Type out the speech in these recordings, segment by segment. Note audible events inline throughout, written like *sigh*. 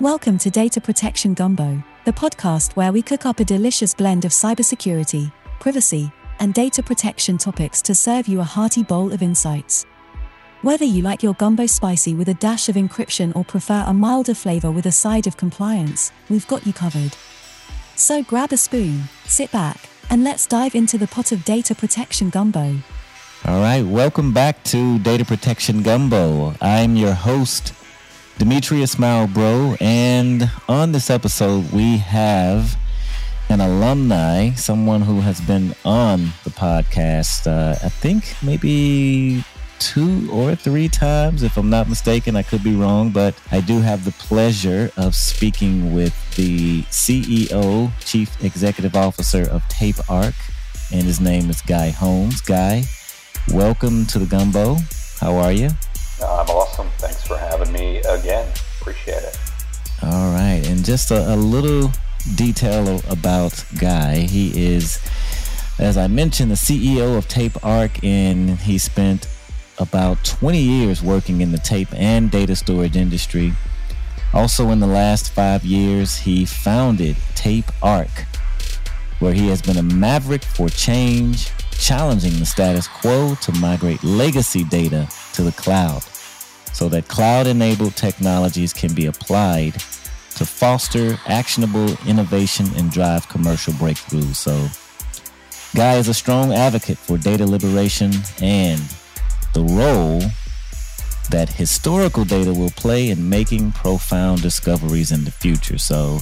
Welcome to Data Protection Gumbo, the podcast where we cook up a delicious blend of cybersecurity, privacy, and data protection topics to serve you a hearty bowl of insights. Whether you like your gumbo spicy with a dash of encryption or prefer a milder flavor with a side of compliance, we've got you covered. So grab a spoon, sit back, and let's dive into the pot of data protection gumbo. All right, welcome back to Data Protection Gumbo. I'm your host, Demetrius Malbrough, and on this episode, we have an alumni, someone who has been on the podcast, uh, I think maybe two or three times, if I'm not mistaken. I could be wrong, but I do have the pleasure of speaking with the CEO, Chief Executive Officer of Tape Ark, and his name is Guy Holmes. Guy, welcome to the Gumbo. How are you? Uh, I'm awesome. Thanks for having me again. Appreciate it. All right. And just a, a little detail about Guy. He is, as I mentioned, the CEO of Tape Ark, and he spent about 20 years working in the tape and data storage industry. Also, in the last five years, he founded Tape Ark, where he has been a maverick for change, challenging the status quo to migrate legacy data to the cloud so that cloud enabled technologies can be applied to foster actionable innovation and drive commercial breakthroughs. So, Guy is a strong advocate for data liberation and the role that historical data will play in making profound discoveries in the future. So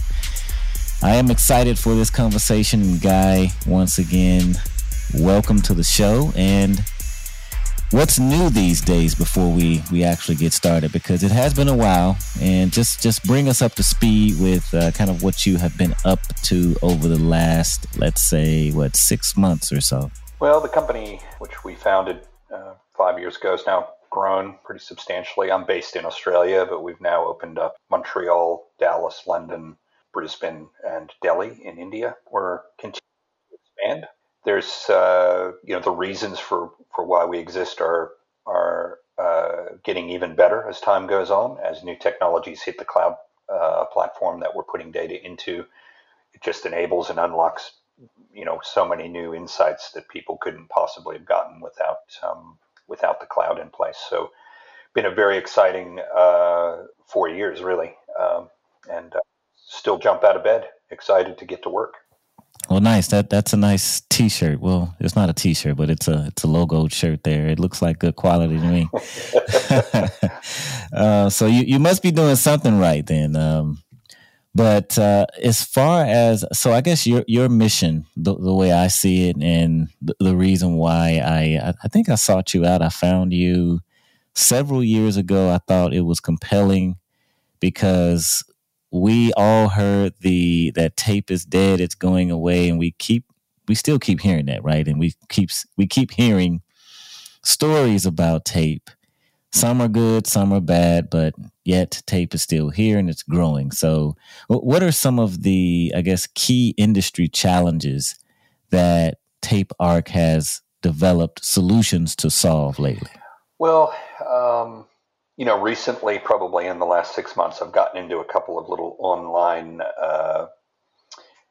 I am excited for this conversation. Guy, once again, welcome to the show. And what's new these days before we, we actually get started? Because it has been a while. And just, just bring us up to speed with uh, kind of what you have been up to over the last, let's say, what, six months or so? Well, the company which we founded uh, five years ago is now grown pretty substantially. I'm based in Australia, but we've now opened up Montreal, Dallas, London, Brisbane, and Delhi in India. We're continuing to expand. There's, uh, you know, the reasons for, for why we exist are are uh, getting even better as time goes on, as new technologies hit the cloud uh, platform that we're putting data into. It just enables and unlocks, you know, so many new insights that people couldn't possibly have gotten without um, without the cloud in place. So, been a very exciting uh, four years, really, um, and uh, still jump out of bed, excited to get to work. Well, nice. That that's a nice T-shirt. Well, it's not a T-shirt, but it's a it's a logo shirt. There, it looks like good quality to me. *laughs* uh, so you you must be doing something right then. Um, but uh, as far as so, I guess your your mission, the, the way I see it, and the, the, reason why I I think I sought you out. I found you several years ago. I thought it was compelling because we all heard the that tape is dead, it's going away, and we keep we still keep hearing that, right? And we keep we keep hearing stories about tape some are good, some are bad, but yet tape is still here and it's growing. So, what are some of the, I guess, key industry challenges that Tape Ark has developed solutions to solve lately? Well, um, you know, recently, probably in the last six months, I've gotten into a couple of little online uh,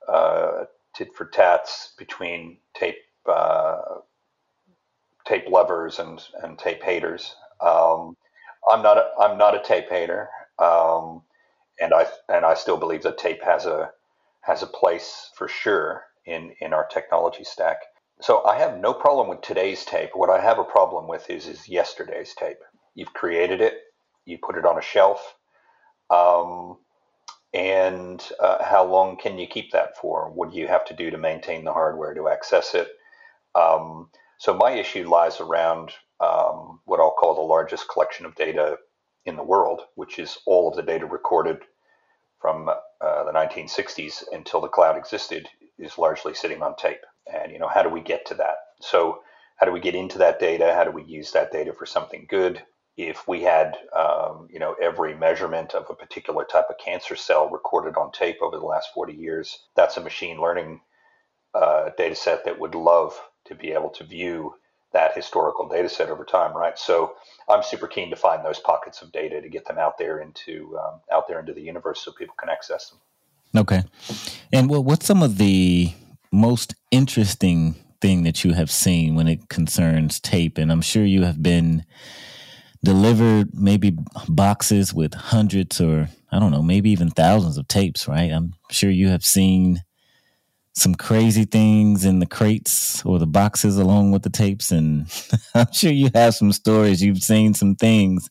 uh, tit for tats between tape uh, tape lovers and and tape haters. Um, I'm not a, I'm not a tape hater, um, and I and I still believe that tape has a has a place for sure in in our technology stack. So I have no problem with today's tape. What I have a problem with is is yesterday's tape. You've created it, you put it on a shelf, um, and uh, how long can you keep that for? What do you have to do to maintain the hardware to access it? Um, so my issue lies around um, what I'll call the largest collection of data in the world, which is all of the data recorded from uh, the 1960s until the cloud existed, is largely sitting on tape. And you know, how do we get to that? So, how do we get into that data? How do we use that data for something good? If we had, um, you know, every measurement of a particular type of cancer cell recorded on tape over the last 40 years, that's a machine learning uh, data set that would love to be able to view that historical data set over time, right? So I'm super keen to find those pockets of data to get them out there into um, out there into the universe so people can access them. Okay, and what what's some of the most interesting thing that you have seen when it concerns tape? And I'm sure you have been delivered maybe boxes with hundreds or I don't know, maybe even thousands of tapes, right? I'm sure you have seen some crazy things in the crates or the boxes along with the tapes and *laughs* i'm sure you have some stories. You've seen some things.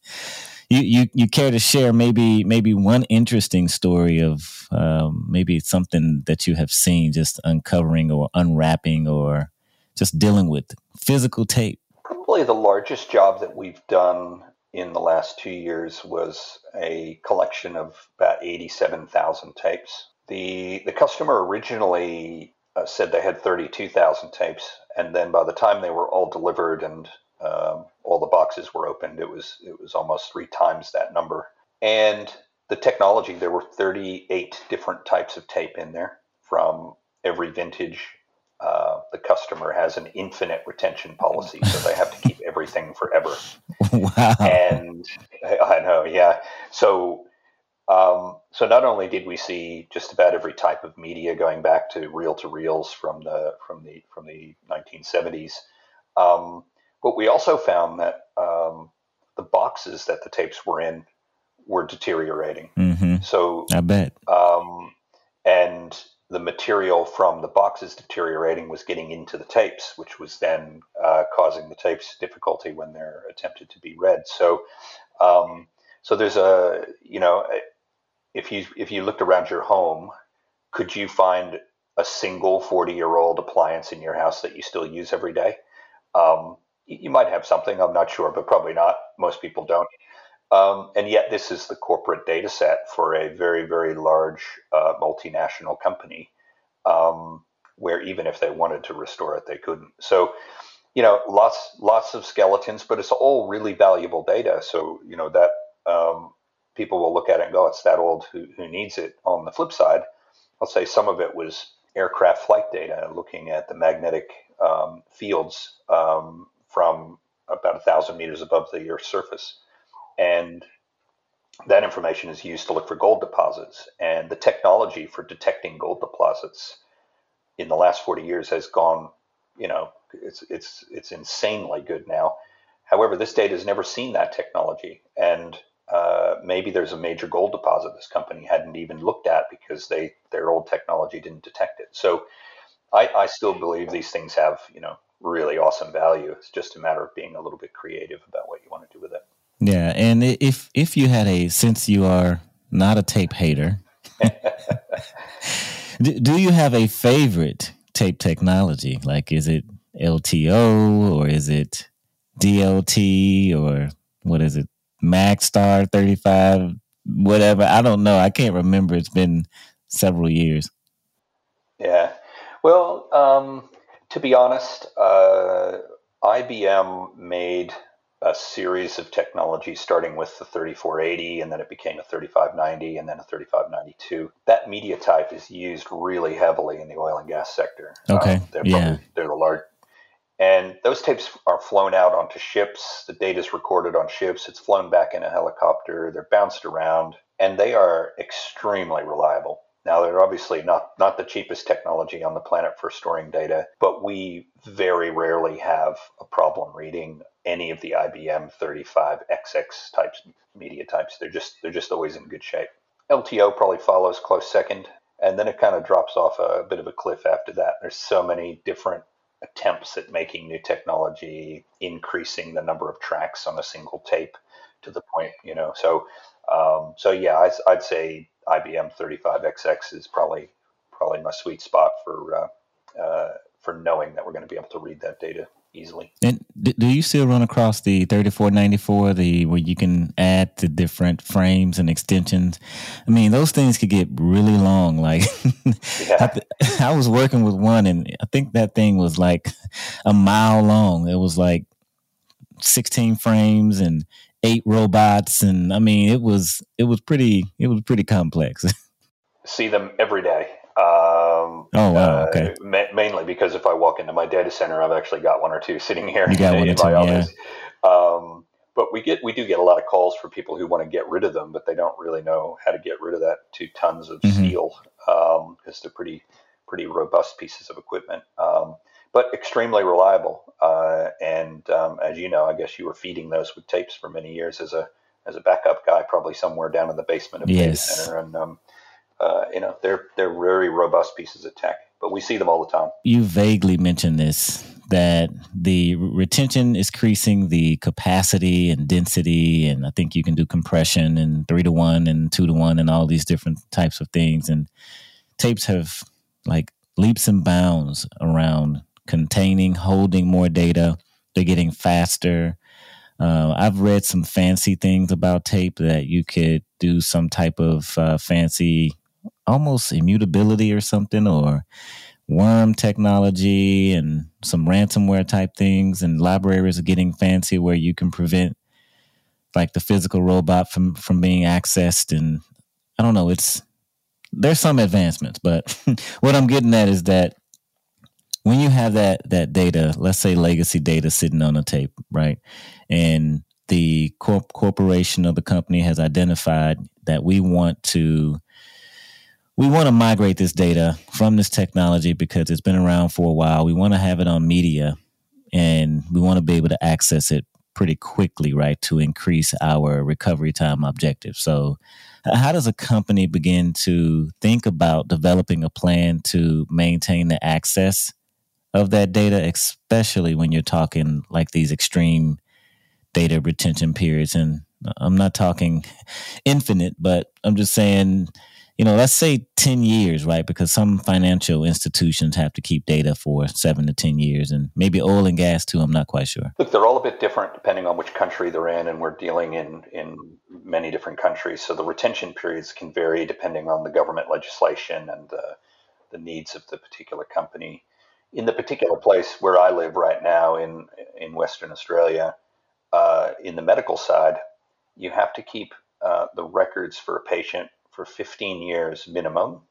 You you, you care to share maybe maybe one interesting story of um, maybe something that you have seen just uncovering or unwrapping or just dealing with physical tape probably the largest job that we've done in the last two years was a collection of about 87,000 tapes the the customer originally uh, said they had 32,000 tapes, and then by the time they were all delivered and um, all the boxes were opened, it was it was almost three times that number. And the technology, there were 38 different types of tape in there from every vintage. Uh, the customer has an infinite retention policy, so they have to keep *laughs* everything forever. Wow! And I know, yeah. So um, so not only did we see just about every type of media going back to reel to reels from the from the from the 1970s, um, but we also found that um, the boxes that the tapes were in were deteriorating. Mm-hmm. So I bet. Um, and the material from the boxes deteriorating was getting into the tapes, which was then uh, causing the tapes difficulty when they're attempted to be read. So, um, so there's a you know if you if you looked around your home, could you find a single 40 year old appliance in your house that you still use every day? Um, you might have something, I'm not sure, but probably not. Most people don't. Um, and yet, this is the corporate data set for a very, very large uh, multinational company, um, where even if they wanted to restore it, they couldn't. So, you know, lots, lots of skeletons, but it's all really valuable data. So, you know, that um, people will look at it and go, it's that old, who, who needs it? On the flip side, I'll say some of it was aircraft flight data, looking at the magnetic um, fields um, from about a thousand meters above the Earth's surface. And that information is used to look for gold deposits. And the technology for detecting gold deposits in the last 40 years has gone, you know, it's, it's, it's insanely good now. However, this data has never seen that technology. And uh, maybe there's a major gold deposit this company hadn't even looked at because they their old technology didn't detect it. So I, I still believe these things have you know really awesome value. It's just a matter of being a little bit creative about what you want to do with it. Yeah, and if if you had a since you are not a tape hater, *laughs* do, do you have a favorite tape technology? Like, is it LTO or is it DLT or what is it? Magstar 35, whatever. I don't know. I can't remember. It's been several years. Yeah. Well, um, to be honest, uh, IBM made a series of technologies starting with the 3480 and then it became a 3590 and then a 3592 that media type is used really heavily in the oil and gas sector okay um, they're yeah probably, they're the large and those tapes are flown out onto ships. The data is recorded on ships. It's flown back in a helicopter. They're bounced around, and they are extremely reliable. Now, they're obviously not, not the cheapest technology on the planet for storing data, but we very rarely have a problem reading any of the IBM 35XX types media types. They're just they're just always in good shape. LTO probably follows close second, and then it kind of drops off a bit of a cliff after that. There's so many different attempts at making new technology, increasing the number of tracks on a single tape to the point, you know. So, um, so yeah, I, would say IBM 35XX is probably probably my sweet spot for uh, uh, for knowing that we're going to be able to read that data easily. And do you still run across the 3494, the where you can add the different frames and extensions? I mean, those things could get really long. Like, yeah. *laughs* I, I was working with one, and I think that thing was like a mile long. It was like 16 frames and eight robots, and I mean, it was it was pretty it was pretty complex. *laughs* See them every day. Um, oh wow! Okay. Uh, ma- mainly because if I walk into my data center, I've actually got one or two sitting here. You got in, one or in two, my yeah. Um, but we get we do get a lot of calls for people who want to get rid of them, but they don't really know how to get rid of that two tons of Mhm. steel because they're pretty pretty robust pieces of equipment. Um, but extremely reliable. Uh, and um, as you know, I guess you were feeding those with tapes for many years as a as a backup guy, probably somewhere down in the basement of the Yes. center. And um, uh, you know, they're they're very robust pieces of tech. But we see them all the time. You vaguely mentioned this that the retention is increasing the capacity and density, and I think you can do compression and three to one and two to one and all these different types of things. And tapes have like leaps and bounds around containing, holding more data. They're getting faster. Uh, I've read some fancy things about tape that you could do some type of uh, fancy, almost immutability or something, or worm technology and some ransomware type things. And libraries are getting fancy where you can prevent like the physical robot from from being accessed. And I don't know, it's there's some advancements, but *laughs* what I'm getting at is that when you have that that data, let's say legacy data sitting on a tape, right? And the corp- corporation or the company has identified that we want to we want to migrate this data from this technology because it's been around for a while. We want to have it on media and we want to be able to access it pretty quickly, right, to increase our recovery time objective. So, how does a company begin to think about developing a plan to maintain the access of that data, especially when you're talking like these extreme data retention periods? And I'm not talking *laughs* infinite, but I'm just saying, you know, let's say 10 years, right? Because some financial institutions have to keep data for seven to 10 years, and maybe oil and gas too. I'm not quite sure. Look, they're all a bit different depending on which country they're in, and we're dealing in in many different countries. So the retention periods can vary depending on the government legislation and the the needs of the particular company. In the particular place where I live right now in in Western Australia, uh, in the medical side, you have to keep uh, the records for a patient for 15 years minimum,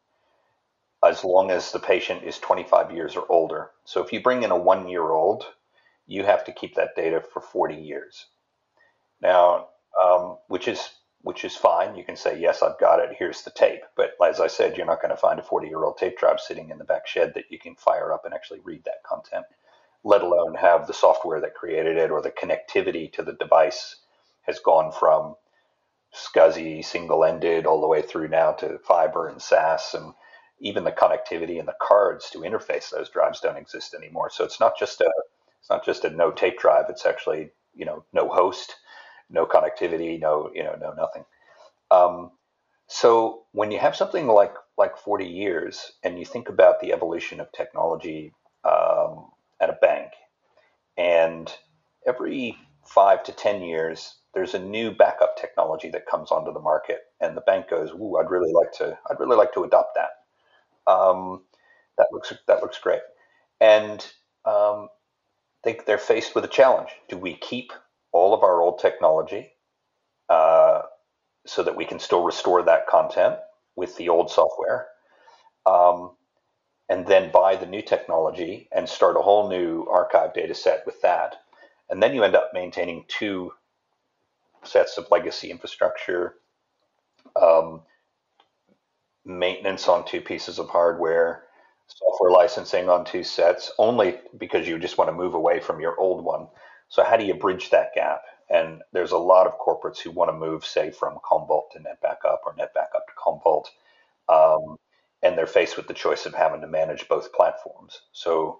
as long as the patient is 25 years or older. So if you bring in a one year old, you have to keep that data for 40 years. Now, um, which is which is fine. You can say, yes, I've got it. Here's the tape. But as I said, you're not going to find a 40 year old tape drive sitting in the back shed that you can fire up and actually read that content, let alone have the software that created it or the connectivity to the device has gone from SCSI, single ended, all the way through now to fiber and SAS. And even the connectivity and the cards to interface those drives don't exist anymore. So it's not just a it's not just a no tape drive. It's actually you know no host, no connectivity, no you know no nothing. Um, so when you have something like like 40 years, and you think about the evolution of technology um, at a bank, and every five to 10 years, there's a new backup technology that comes onto the market, and the bank goes, "Ooh, I'd really like to I'd really like to adopt that." Um, that looks that looks great, and um, they, they're faced with a challenge. Do we keep all of our old technology uh, so that we can still restore that content with the old software, um, and then buy the new technology and start a whole new archive data set with that, and then you end up maintaining two sets of legacy infrastructure. Um, maintenance on two pieces of hardware, software licensing on two sets, only because you just want to move away from your old one. So how do you bridge that gap? And there's a lot of corporates who want to move, say, from Commvault to NetBackup or NetBackup to Commvault, um, and they're faced with the choice of having to manage both platforms. So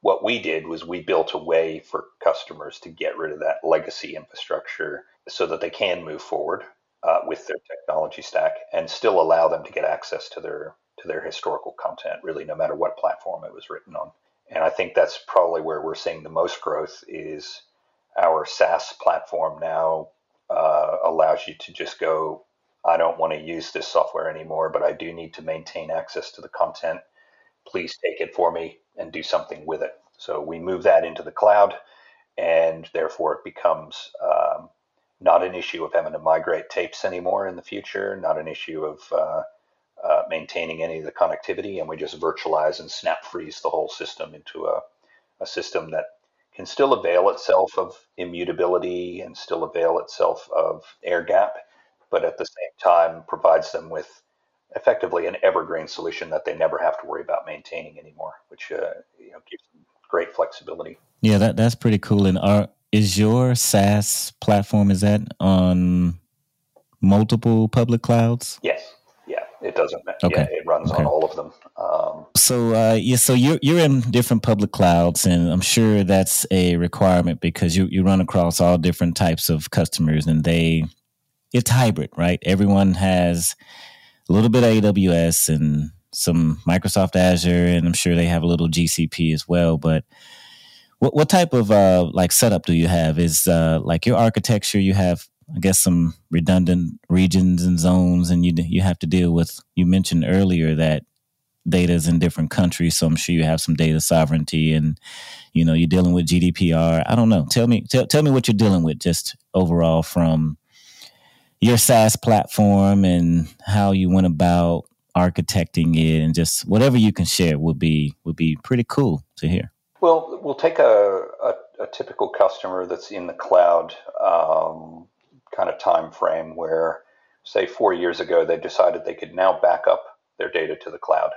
what we did was we built a way for customers to get rid of that legacy infrastructure so that they can move forward uh, with their technology stack and still allow them to get access to their to their historical content, really, no matter what platform it was written on. And I think that's probably where we're seeing the most growth is our SaaS platform now uh, allows you to just go, I don't want to use this software anymore, but I do need to maintain access to the content. Please take it for me and do something with it. So we move that into the cloud, and therefore it becomes um, not an issue of having to migrate tapes anymore in the future, not an issue of uh, uh, maintaining any of the connectivity, and we just virtualize and snap freeze the whole system into a, a system that can still avail itself of immutability and still avail itself of air gap, but at the same time provides them with effectively an evergreen solution that they never have to worry about maintaining anymore, which uh, you know, gives them great flexibility. Yeah, that that's pretty cool. And are is your SaaS platform is that on multiple public clouds? Yes. It doesn't. Okay. Yeah, it runs okay. on all of them. Um, so uh, yeah, so you're you're in different public clouds, and I'm sure that's a requirement because you you run across all different types of customers, and they it's hybrid, right? Everyone has a little bit of AWS and some Microsoft Azure, and I'm sure they have a little GCP as well. But what what type of uh, like setup do you have? Is uh, like your architecture? You have I guess some redundant regions and zones, and you you have to deal with. You mentioned earlier that data is in different countries, so I'm sure you have some data sovereignty, and you know you're dealing with GDPR. I don't know. Tell me tell, tell me what you're dealing with just overall from your SaaS platform and how you went about architecting it, and just whatever you can share would be would be pretty cool to hear. Well, we'll take a, a, a typical customer that's in the cloud um, kind of time frame where, say, four years ago, they decided they could now back up their data to the cloud.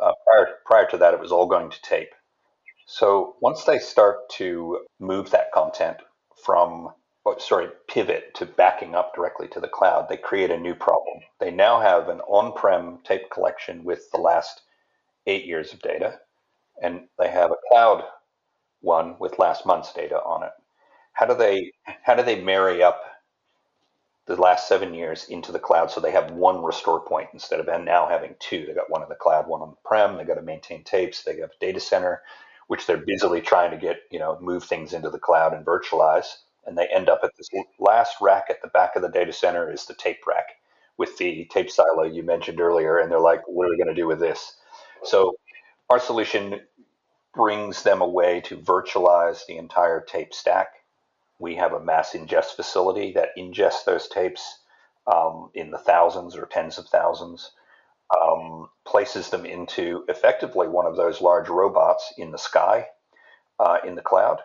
Uh, prior, prior to that, it was all going to tape. So once they start to move that content from oh, sorry, pivot to backing up directly to the cloud, they create a new problem. They now have an on prem tape collection with the last eight years of data, and they have a cloud one with last month's data on it. How do they how do they marry up the last seven years into the cloud so they have one restore point instead of now having two? They got one in the cloud, one on the prem. They got to maintain tapes. They have a data center, which they're busily trying to get you know move things into the cloud and virtualize and they end up at this last rack at the back of the data center is the tape rack with the tape silo you mentioned earlier and they're like what are we going to do with this so our solution brings them a way to virtualize the entire tape stack we have a mass ingest facility that ingests those tapes um, in the thousands or tens of thousands um, places them into effectively one of those large robots in the sky uh, in the cloud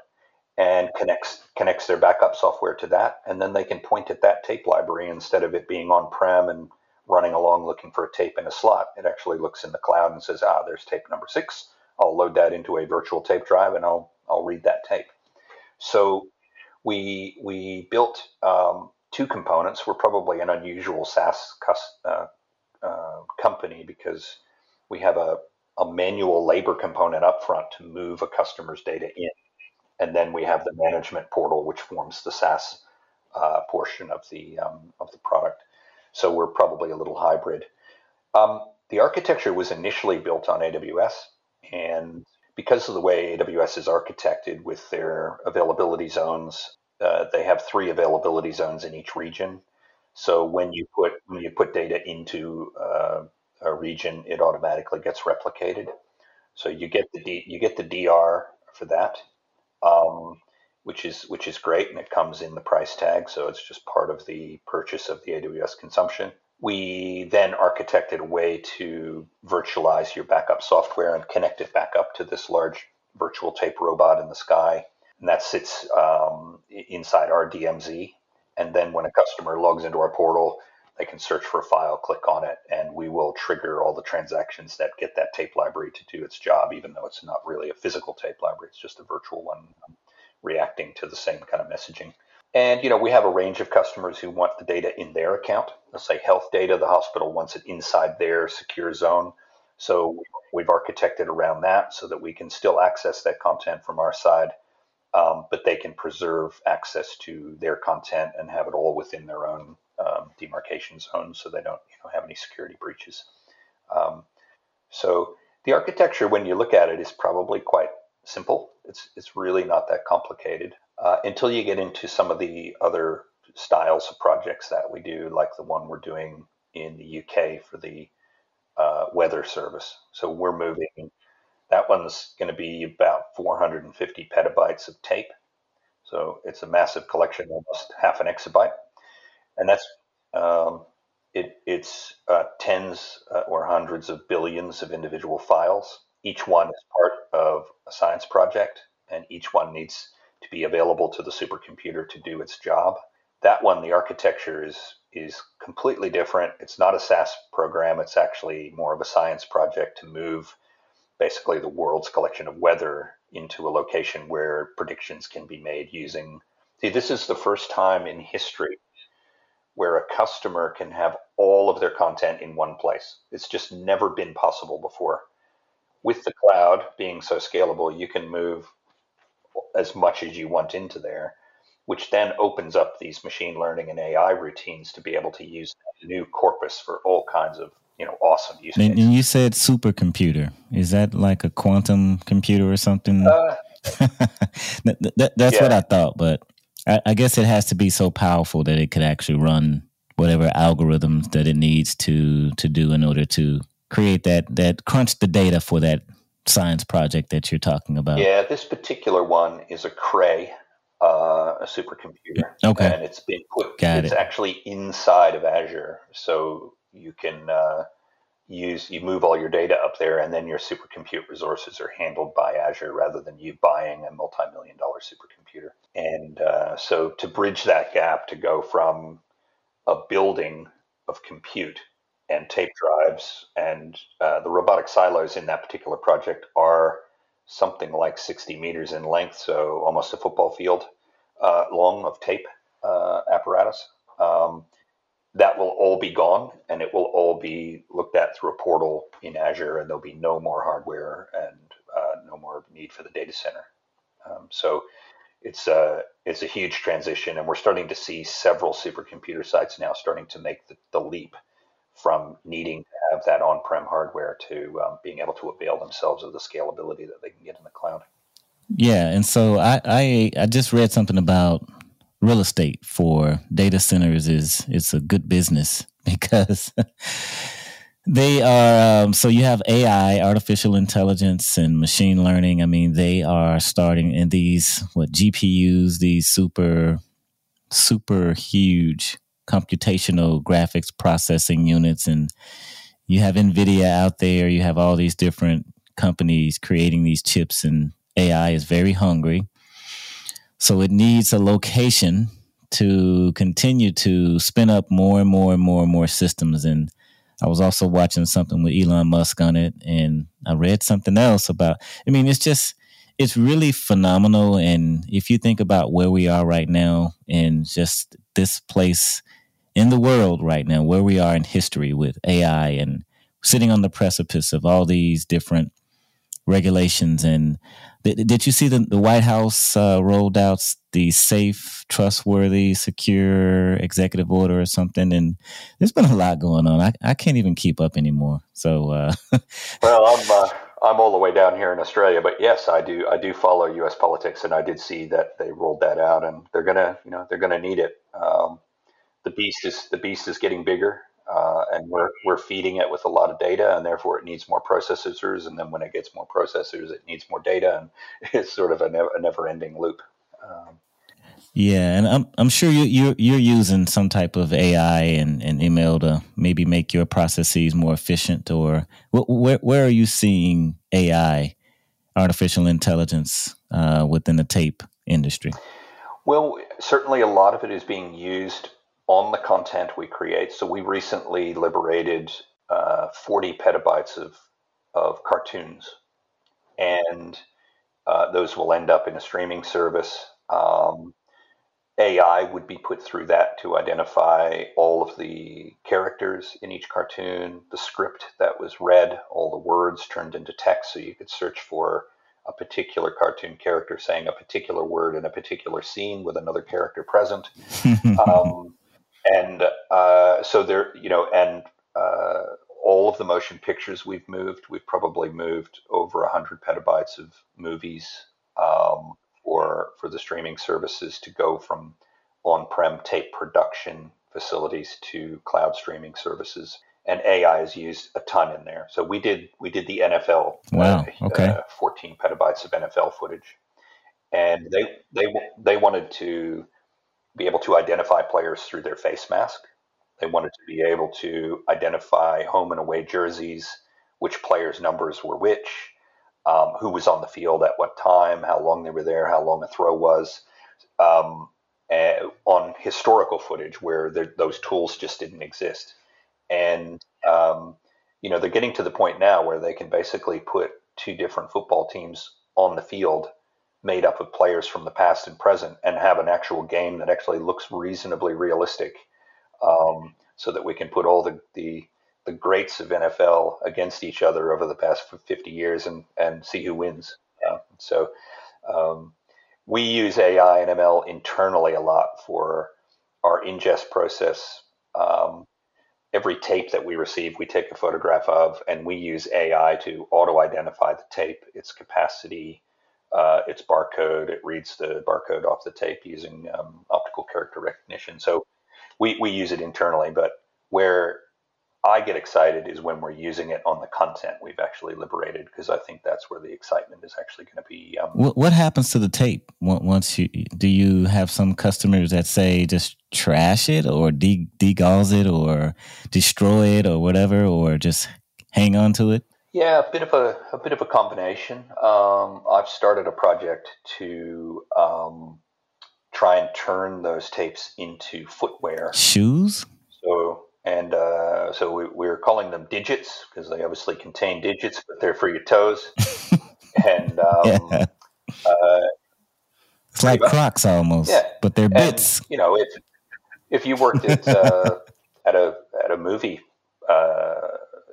and connects connects their backup software to that, and then they can point at that tape library instead of it being on prem and running along looking for a tape in a slot. It actually looks in the cloud and says, "Ah, there's tape number six. I'll load that into a virtual tape drive and I'll I'll read that tape." So we we built um, two components. We're probably an unusual SaaS uh, uh, company because we have a, a manual labor component up front to move a customer's data in and then we have the management portal, which forms the SaaS uh, portion of the um, of the product. So we're probably a little hybrid. Um, the architecture was initially built on AWS, and because of the way AWS is architected with their availability zones, uh, they have three availability zones in each region. So when you put when you put data into uh, a region, it automatically gets replicated. So you get the D, you get the DR for that, um, which is which is great, and it comes in the price tag, so it's just part of the purchase of the AWS consumption. We then architected a way to virtualize your backup software and connect it back up to this large virtual tape robot in the sky, and that sits um, inside our DMZ. And then when a customer logs into our portal, they can search for a file, click on it, and we will trigger all the transactions that get that tape library to do its job, even though it's not really a physical tape library. It's just a virtual one um, reacting to the same kind of messaging. And you know, we have a range of customers who want the data in their account. Let's say health data, the hospital wants it inside their secure zone. So we've architected around that so that we can still access that content from our side, um, but they can preserve access to their content and have it all within their own um, demarcation zone, so they don't you know, have any security breaches. Um, so the architecture, when you look at it, is probably quite simple. It's, it's really not that complicated uh, until you get into some of the other styles of projects that we do, like the one we're doing in the UK for the uh, weather service. So we're moving, that one's going to be about 450 petabytes of tape. So it's a massive collection, almost half an exabyte and that's um, it, it's uh, tens uh, or hundreds of billions of individual files. Each one is part of a science project, and each one needs to be available to the supercomputer to do its job. That one, the architecture is is completely different. It's not a SaaS program. It's actually more of a science project to move basically the world's collection of weather into a location where predictions can be made using. See, this is the first time in history where a customer can have all of their content in one place. It's just never been possible before. With the cloud being so scalable, you can move as much as you want into there, which then opens up these machine learning and AI routines to be able to use a new corpus for all kinds of you know awesome use and, and, you said supercomputer. Is that like a quantum computer or something? Uh, *laughs* that, that, that's yeah. what I thought, but I, I guess it has to be so powerful that it could actually run whatever algorithms that it needs to to do in order to create that that crunch the data for that science project that you're talking about. Yeah, this particular one is a Cray, uh, a supercomputer. Okay, and it's been put. Got it's it. actually inside of Azure, so you can uh, use you move all your data up there, and then your supercompute resources are handled by Azure rather than you buying a multi-million dollar supercomputer. And uh, so to bridge that gap, to go from a building of compute and tape drives, and uh, the robotic silos in that particular project are something like 60 meters in length, so almost a football field uh, long of tape uh, apparatus. Um, that will all be gone and it will all be looked at through a portal in Azure, and there'll be no more hardware and uh, no more need for the data center. Um, so it's a it's a huge transition, and we're starting to see several supercomputer sites now starting to make the, the leap from needing to have that on-prem hardware to um, being able to avail themselves of the scalability that they can get in the cloud. Yeah, and so I I, I just read something about real estate for data centers is it's a good business *laughs* because they are um, so you have AI, artificial intelligence, and machine learning. I mean, they are starting in these what GPUs, these super super huge computational graphics processing units, and you have Nvidia out there. You have all these different companies creating these chips, and AI is very hungry so it needs a location to continue to spin up more and more and more and more systems. And I was also watching something with Elon Musk on it, and I read something else about. I mean, it's just it's really phenomenal. And if you think about where we are right now, and just this place in the world right now, where we are in history with AI and sitting on the precipice of all these different regulations and did, did you see the, the White House uh, rolled out the safe, trustworthy, secure executive order or something? And there's been a lot going on. I, I can't even keep up anymore. So, uh, *laughs* well, I'm uh, I'm all the way down here in Australia, but yes, I do I do follow U.S. politics, and I did see that they rolled that out, and they're gonna you know they're gonna need it. Um, the beast is the beast is getting bigger uh, and we're we're feeding it with a lot of data, and therefore it needs more processors. And then when it gets more processors, it needs more data, and *laughs* it's sort of a, never, a never-ending loop. Um, yeah, and I'm I'm sure you you're, you're using some type of AI and, and ML to maybe make your processes more efficient. Or where where are you seeing AI, artificial intelligence, uh, within the tape industry? Well, certainly a lot of it is being used on the content we create. So we recently liberated uh, 40 petabytes of, of cartoons, and uh, those will end up in a streaming service. Um, AI would be put through that to identify all of the characters in each cartoon, the script that was read, all the words turned into text, so you could search for a particular cartoon character saying a particular word in a particular scene with another character present. *laughs* um, and uh, so there, you know, and uh, all of the motion pictures we've moved, we've probably moved over hundred petabytes of movies um, for for the streaming services to go from on-prem tape production facilities to cloud streaming services. And AI is used a ton in there. So we did we did the NFL. Wow. Uh, okay. Uh, 14 petabytes of NFL footage, and they they they wanted to be able to identify players through their face mask. They wanted to be able to identify home and away jerseys, which players' numbers were which, um, who was on the field at what time, how long they were there, how long a throw was, um, on historical footage where those tools just didn't exist. And um, you know, they're getting to the point now where they can basically put two different football teams on the field made up of players from the past and present and have an actual game that actually looks reasonably realistic um, so that we can put all the, the, the greats of NFL against each other over the past 50 years and, and see who wins. Yeah. So um, we use AI and ML internally a lot for our ingest process. Um, every tape that we receive, we take a photograph of, and we use AI to auto identify the tape, its capacity, uh, its barcode. It reads the barcode off the tape using um, optical character recognition. So we, we use it internally, but where I get excited is when we're using it on the content we've actually liberated because I think that's where the excitement is actually going to be. Um, what, happens to the tape once you do? You have some customers that say just trash it or de- degauss it or destroy it or whatever, or just hang on to it. Yeah, a bit of a, a bit of a combination. Um, I've started a project to um, try and turn those tapes into footwear shoes. So and uh, so we, we're calling them digits because they obviously contain digits, but they're for your toes. *laughs* and um, yeah. uh, it's like Crocs almost, yeah. but they're bits. And, you know, if if you worked at uh, *laughs* at a at a movie uh,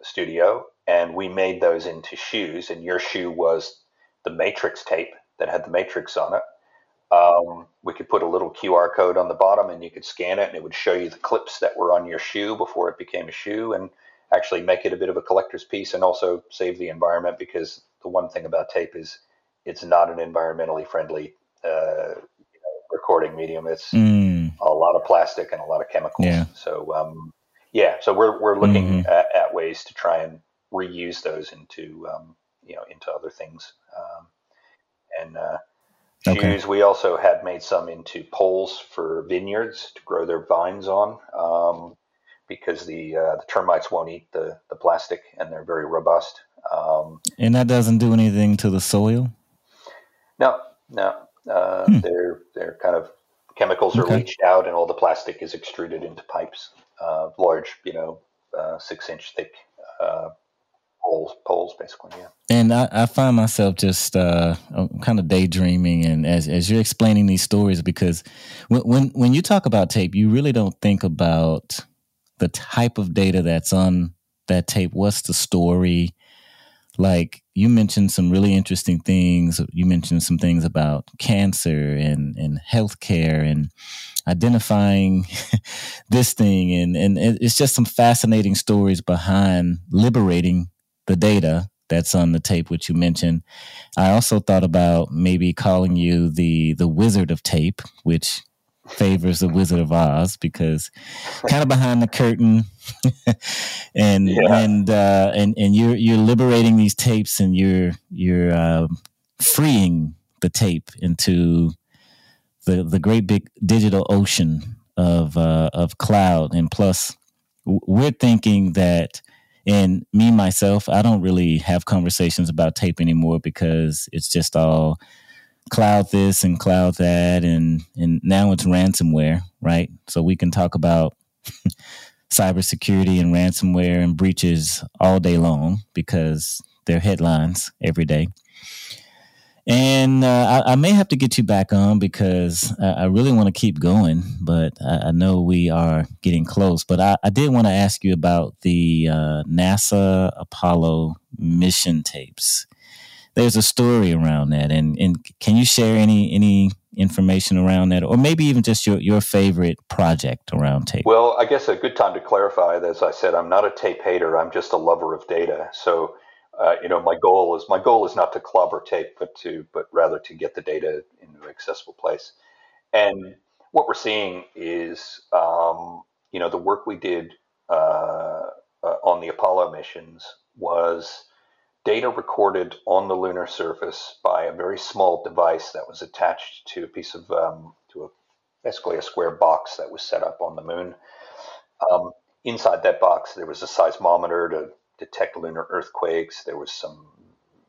studio and we made those into shoes, and your shoe was the Matrix tape that had the Matrix on it, um, we could put a little QR code on the bottom and you could scan it and it would show you the clips that were on your shoe before it became a shoe and actually make it a bit of a collector's piece and also save the environment because the one thing about tape is it's not an environmentally friendly uh, you know, recording medium. It's mm. a lot of plastic and a lot of chemicals. Yeah. So, um, yeah, so we're, we're looking mm-hmm. at, at, ways to try and reuse those into, um, you know, into other things. Um, and, uh, Okay. Shoes. We also had made some into poles for vineyards to grow their vines on, um, because the uh, the termites won't eat the the plastic and they're very robust. Um, and that doesn't do anything to the soil. No, no. Uh, hmm. They're they're kind of chemicals are okay. leached out and all the plastic is extruded into pipes, uh, large, you know, uh, six inch thick uh, poles, poles basically. Yeah. And I, I find myself just uh, kind of daydreaming, and as as you're explaining these stories, because when, when when you talk about tape, you really don't think about the type of data that's on that tape. What's the story? Like you mentioned some really interesting things. You mentioned some things about cancer and and healthcare and identifying *laughs* this thing and and it's just some fascinating stories behind liberating the data that's on the tape, which you mentioned. I also thought about maybe calling you the the Wizard of Tape, which favors the Wizard of Oz because kind of behind the curtain, *laughs* and yeah. and uh, and and you're you're liberating these tapes and you're you're uh, freeing the tape into the the great big digital ocean of uh, of cloud, and plus we're thinking that and me myself, I don't really have conversations about tape anymore because it's just all cloud this and cloud that and and now it's ransomware, right? So we can talk about *laughs* cybersecurity and ransomware and breaches all day long because they're headlines every day. And uh, I, I, may have to get you back on because I, I really want to keep going, but I, I, know we are getting close. But I, did want to ask you about the uh, NASA Apollo mission tapes. There's a story around that, and, and can you share any any information around that, or maybe even just your, your favorite project around tape? Well, I guess a good time to clarify, as I said, I'm not a tape hater. I'm just a lover of data. So uh, you know, my goal is my goal is not to club or tape, but to but rather to get the data into an accessible place. And what we're seeing is, um, you know, the work we did uh, uh, on the Apollo missions was data recorded on the lunar surface by a very small device that was attached to a piece of um, to a basically a square box that was set up on the moon. Um, inside that box, there was a seismometer to detect lunar earthquakes. There was some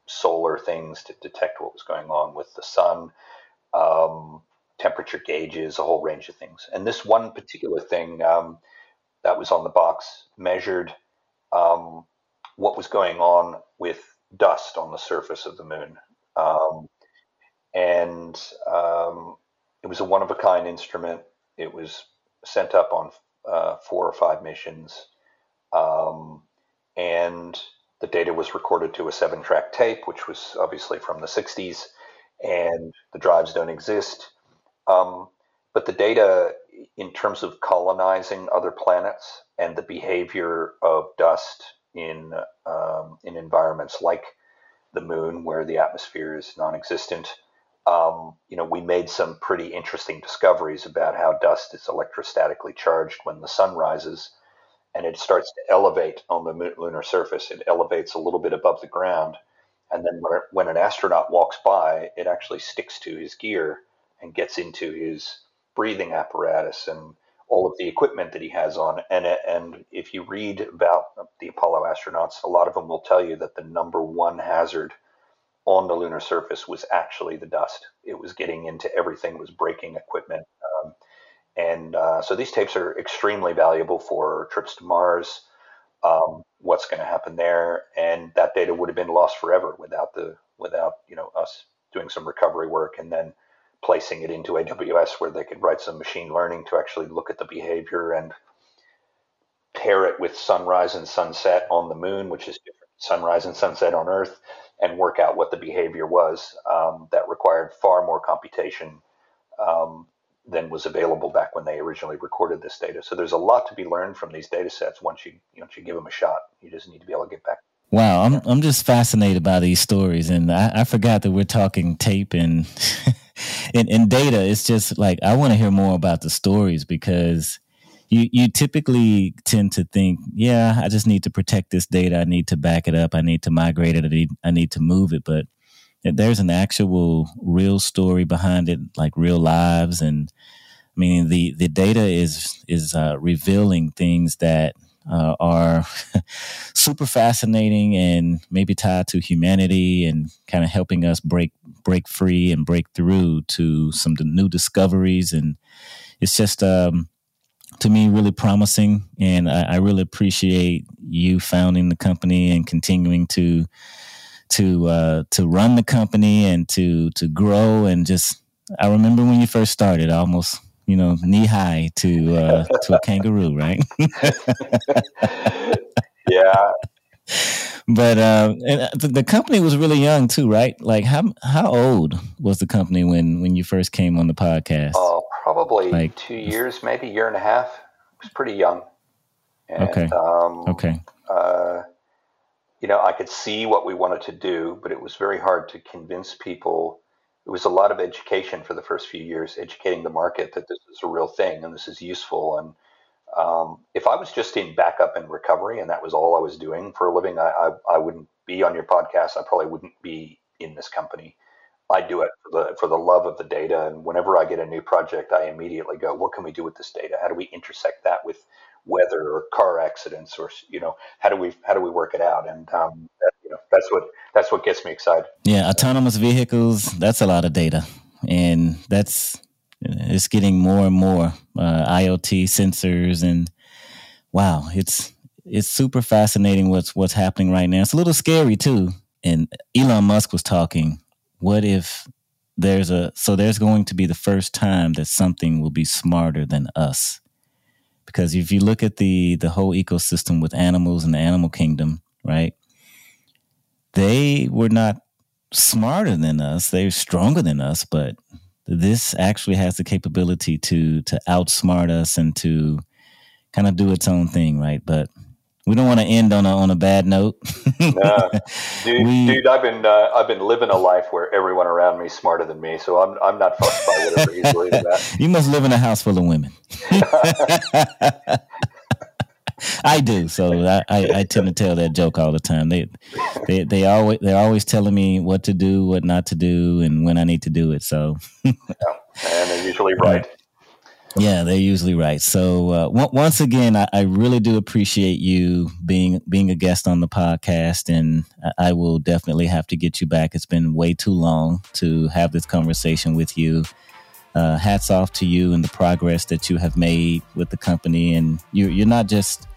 solar things to detect what was going on with the sun, um, temperature gauges, a whole range of things. And this one particular thing um, that was on the box measured um, what was going on with dust on the surface of the moon. Um, and um, it was a one of a kind instrument. It was sent up on uh, four or five missions. Um, and the data was recorded to a seven track tape, which was obviously from the 60s, and the drives don't exist. Um, but the data, in terms of colonizing other planets and the behavior of dust in, um, in environments like the moon, where the atmosphere is non existent, um, you know, we made some pretty interesting discoveries about how dust is electrostatically charged when the sun rises and it starts to elevate on the lunar surface. It elevates a little bit above the ground. And then when an astronaut walks by, it actually sticks to his gear and gets into his breathing apparatus and all of the equipment that he has on. And, and if you read about the Apollo astronauts, a lot of them will tell you that the number one hazard on the lunar surface was actually the dust. It was getting into everything, was breaking equipment. And uh, so these tapes are extremely valuable for trips to Mars, um, what's going to happen there, and that data would have been lost forever without the without you know us doing some recovery work and then placing it into AWS where they could write some machine learning to actually look at the behavior and pair it with sunrise and sunset on the moon, which is different sunrise and sunset on Earth, and work out what the behavior was. Um, that required far more computation um, than was available back when they originally recorded this data. So there's a lot to be learned from these data sets once you once you give them a shot. You just need to be able to get back. Wow, I'm I'm just fascinated by these stories, and I, I forgot that we're talking tape and, *laughs* and and data. It's just like I want to hear more about the stories because you you typically tend to think, yeah, I just need to protect this data. I need to back it up. I need to migrate it. I need I need to move it. But there's an actual real story behind it, like real lives, and I mean the the data is is uh, revealing things that uh, are *laughs* super fascinating and maybe tied to humanity and kind of helping us break break free and break through to some new discoveries. And it's just um, to me really promising, and I, I, really appreciate you founding the company and continuing to to uh, to run the company and to to grow and just. I remember when you first started, almost you know knee high to uh, to a kangaroo, right? *laughs* yeah. But uh, uh the company was really young too, right? Like how how old was the company when when you first came on the podcast? Oh, probably like, two years, maybe year and a half. It was pretty young. And, okay. Um, okay. Uh, you know, I could see what we wanted to do, but it was very hard to convince people. It was a lot of education for the first few years, educating the market that this is a real thing and this is useful. And um, if I was just in backup and recovery and that was all I was doing for a living, I, I, I wouldn't be on your podcast. I probably wouldn't be in this company. I do it for the for the love of the data. And whenever I get a new project, I immediately go, what can we do with this data? How do we intersect that with weather or car accidents, or you know, how do we how do we work it out? And um, that, you know, that's what that's what gets me excited. Yeah, autonomous vehicles. That's a lot of data, and that's it's getting more and more uh, IoT sensors, and wow, it's it's super fascinating what's what's happening right now. It's a little scary too. And Elon Musk was talking what if there's a so there's going to be the first time that something will be smarter than us because if you look at the the whole ecosystem with animals and the animal kingdom right they were not smarter than us. They're stronger than us but this actually has the capability to to outsmart us and to kind of do its own thing right? But we don't want to end on a on a bad note. *laughs* dude, we, dude, I've been uh, I've been living a life where everyone around me is smarter than me, so I'm I'm not fussed by whatever he's that. *laughs* You must live in a house full of women. *laughs* I do, so I, I, I, tend to tell that joke all the time. They they they always they're always telling me what to do, what not to do, and when I need to do it. So, yeah, and they're usually right. Yeah, they're usually right. So uh, w- once again, I, I, really do appreciate you being being a guest on the podcast, and I, I will definitely have to get you back. It's been way too long to have this conversation with you. Uh, hats off to you and the progress that you have made with the company, and you're you're not just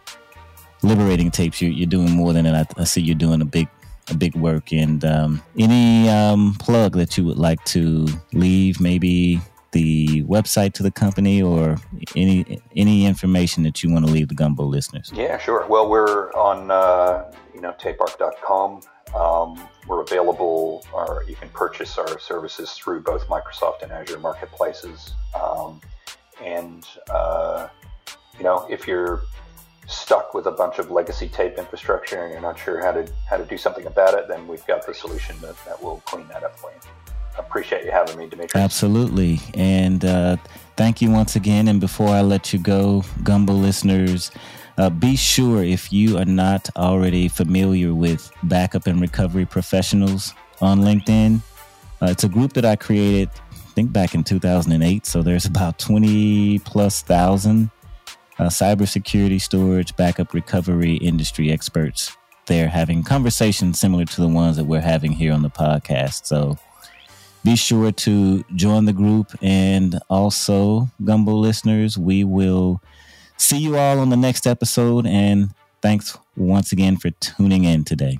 liberating tapes. You're, you're doing more than that. I, I see you're doing a big a big work. And um, any um, plug that you would like to leave, maybe the website to the company or any any information that you want to leave the Gumbo listeners? Yeah, sure. Well, we're on uh, you know tapeark.com. Um, we're available, or you can purchase our services through both Microsoft and Azure marketplaces. Um, and uh, you know, if you're stuck with a bunch of legacy tape infrastructure and you're not sure how to how to do something about it, then we've got the solution that, that will clean that up for you appreciate you having me, Dimitri. Absolutely. And uh, thank you once again. And before I let you go, Gumbo listeners, uh, be sure if you are not already familiar with backup and recovery professionals on LinkedIn, uh, it's a group that I created, I think back in 2008. So there's about 20 plus thousand uh, cybersecurity, storage, backup, recovery industry experts there having conversations similar to the ones that we're having here on the podcast. So be sure to join the group. And also, Gumbo listeners, we will see you all on the next episode. And thanks once again for tuning in today.